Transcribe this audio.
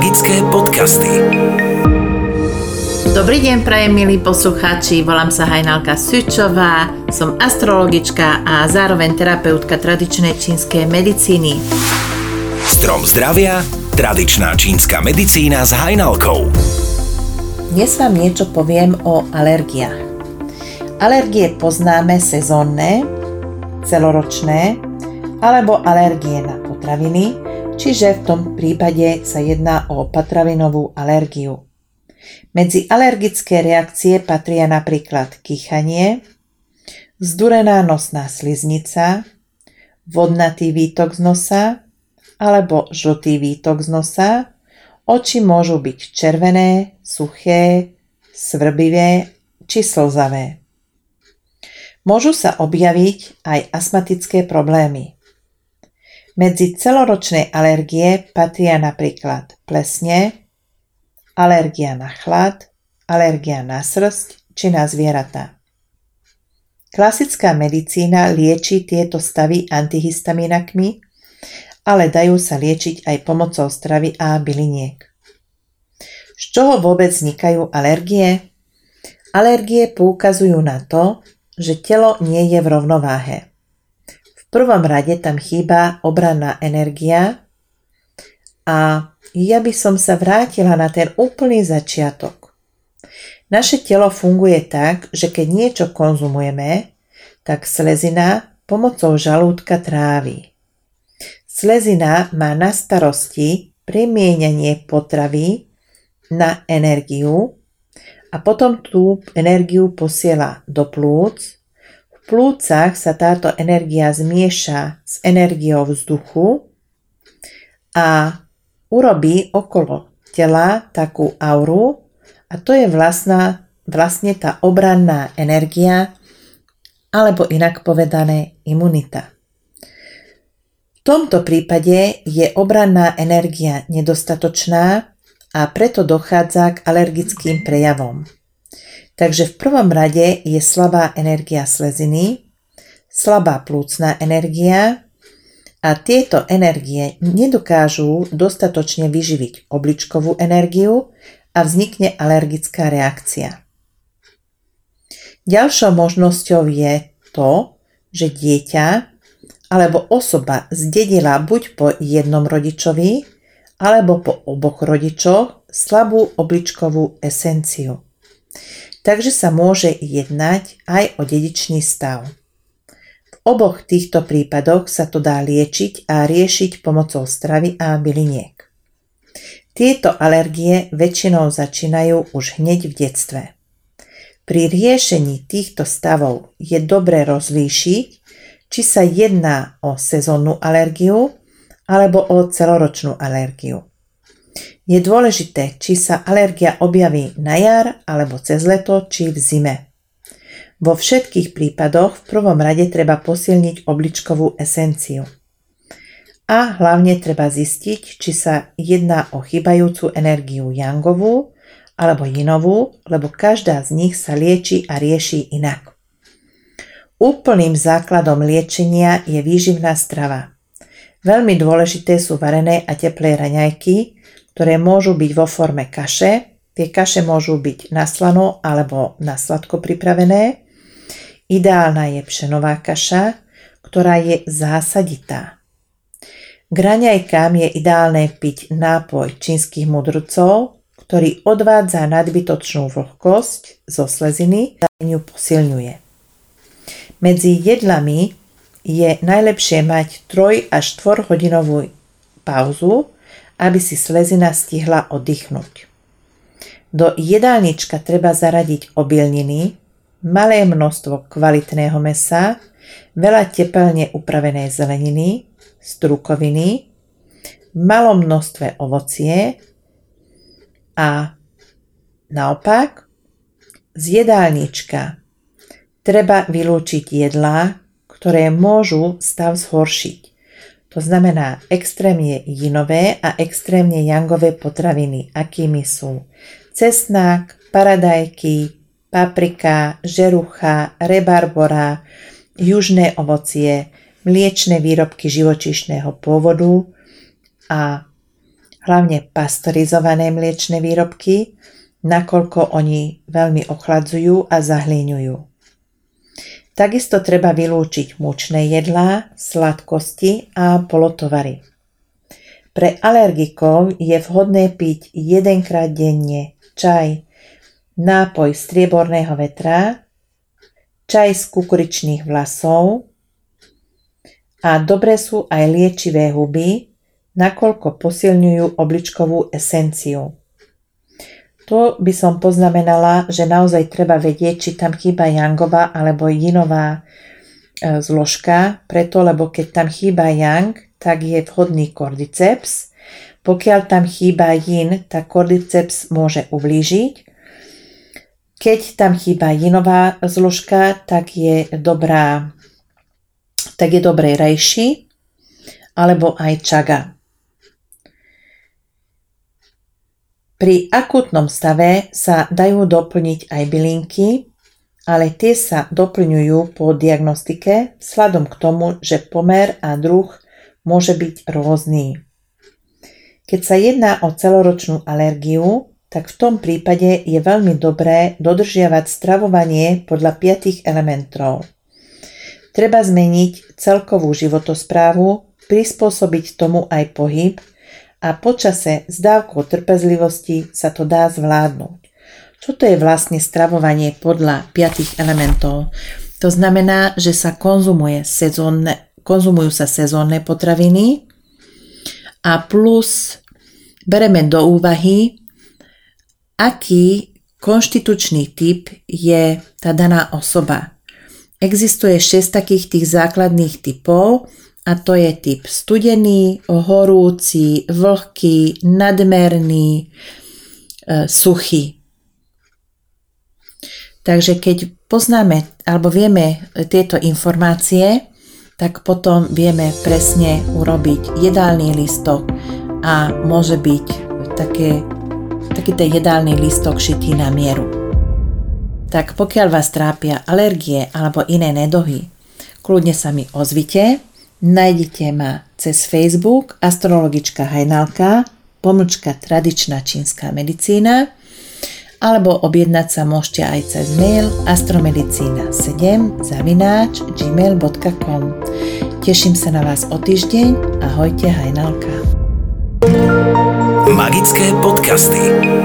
Magické podcasty. Dobrý deň, prajem milí poslucháči, volám sa Hajnalka Sučová, som astrologička a zároveň terapeutka tradičnej čínskej medicíny. Strom zdravia, tradičná čínska medicína s Hajnalkou. Dnes vám niečo poviem o alergiách. Alergie poznáme sezónne, celoročné alebo alergie na potraviny, čiže v tom prípade sa jedná o patravinovú alergiu. Medzi alergické reakcie patria napríklad kýchanie, vzdurená nosná sliznica, vodnatý výtok z nosa alebo žltý výtok z nosa, oči môžu byť červené, suché, svrbivé či slzavé. Môžu sa objaviť aj astmatické problémy. Medzi celoročné alergie patria napríklad plesne, alergia na chlad, alergia na srst či na zvieratá. Klasická medicína lieči tieto stavy antihistaminakmi, ale dajú sa liečiť aj pomocou stravy a byliniek. Z čoho vôbec vznikajú alergie? Alergie poukazujú na to, že telo nie je v rovnováhe prvom rade tam chýba obranná energia a ja by som sa vrátila na ten úplný začiatok. Naše telo funguje tak, že keď niečo konzumujeme, tak slezina pomocou žalúdka trávi. Slezina má na starosti premienanie potravy na energiu a potom tú energiu posiela do plúc plúcach sa táto energia zmieša s energiou vzduchu a urobí okolo tela takú auru a to je vlastná, vlastne tá obranná energia alebo inak povedané imunita. V tomto prípade je obranná energia nedostatočná a preto dochádza k alergickým prejavom. Takže v prvom rade je slabá energia sleziny, slabá plúcná energia a tieto energie nedokážu dostatočne vyživiť obličkovú energiu a vznikne alergická reakcia. Ďalšou možnosťou je to, že dieťa alebo osoba zdedila buď po jednom rodičovi alebo po oboch rodičoch slabú obličkovú esenciu takže sa môže jednať aj o dedičný stav. V oboch týchto prípadoch sa to dá liečiť a riešiť pomocou stravy a byliniek. Tieto alergie väčšinou začínajú už hneď v detstve. Pri riešení týchto stavov je dobre rozlíšiť, či sa jedná o sezónnu alergiu alebo o celoročnú alergiu. Je dôležité, či sa alergia objaví na jar alebo cez leto či v zime. Vo všetkých prípadoch v prvom rade treba posilniť obličkovú esenciu. A hlavne treba zistiť, či sa jedná o chybajúcu energiu jangovú alebo jinovú, lebo každá z nich sa lieči a rieši inak. Úplným základom liečenia je výživná strava. Veľmi dôležité sú varené a teplé raňajky, ktoré môžu byť vo forme kaše. Tie kaše môžu byť na slano alebo na sladko pripravené. Ideálna je pšenová kaša, ktorá je zásaditá. K raňajkám je ideálne piť nápoj čínskych mudrcov, ktorý odvádza nadbytočnú vlhkosť zo sleziny a ju posilňuje. Medzi jedlami je najlepšie mať 3 až 4 hodinovú pauzu, aby si slezina stihla oddychnúť. Do jedálnička treba zaradiť obilniny, malé množstvo kvalitného mesa, veľa tepelne upravenej zeleniny, strukoviny, malom množstve ovocie a naopak z jedálnička treba vylúčiť jedlá, ktoré môžu stav zhoršiť. To znamená extrémne jinové a extrémne jangové potraviny, akými sú cesnák, paradajky, paprika, žerucha, rebarbora, južné ovocie, mliečne výrobky živočišného pôvodu a hlavne pastorizované mliečne výrobky, nakoľko oni veľmi ochladzujú a zahlíňujú. Takisto treba vylúčiť mučné jedlá, sladkosti a polotovary. Pre alergikov je vhodné piť jedenkrát denne čaj, nápoj strieborného vetra, čaj z kukuričných vlasov a dobre sú aj liečivé huby, nakoľko posilňujú obličkovú esenciu. To by som poznamenala, že naozaj treba vedieť, či tam chýba jangová alebo jinová e, zložka, preto lebo keď tam chýba yang, tak je vhodný kordyceps. Pokiaľ tam chýba yin, tak kordyceps môže ublížiť. Keď tam chýba jinová zložka, tak je dobrá tak je dobré rejši alebo aj čaga. Pri akutnom stave sa dajú doplniť aj bylinky, ale tie sa doplňujú po diagnostike vzhľadom k tomu, že pomer a druh môže byť rôzny. Keď sa jedná o celoročnú alergiu, tak v tom prípade je veľmi dobré dodržiavať stravovanie podľa piatých elementov. Treba zmeniť celkovú životosprávu, prispôsobiť tomu aj pohyb a počase s dávkou trpezlivosti sa to dá zvládnuť. Čo to je vlastne stravovanie podľa piatých elementov? To znamená, že sa konzumuje sezónne konzumujú sa sezónne potraviny a plus bereme do úvahy, aký konštitučný typ je tá daná osoba. Existuje 6 takých tých základných typov a to je typ studený, horúci, vlhký, nadmerný, e, suchý. Takže keď poznáme alebo vieme tieto informácie, tak potom vieme presne urobiť jedálny listok a môže byť také, taký ten jedálny listok šitý na mieru. Tak pokiaľ vás trápia alergie alebo iné nedohy, kľudne sa mi ozvite, nájdete ma cez Facebook astrologička Hajnalka, pomlčka tradičná čínska medicína alebo objednať sa môžete aj cez mail astromedicina7 zavináč gmail.com Teším sa na vás o týždeň. Ahojte, Hajnalka. Magické podcasty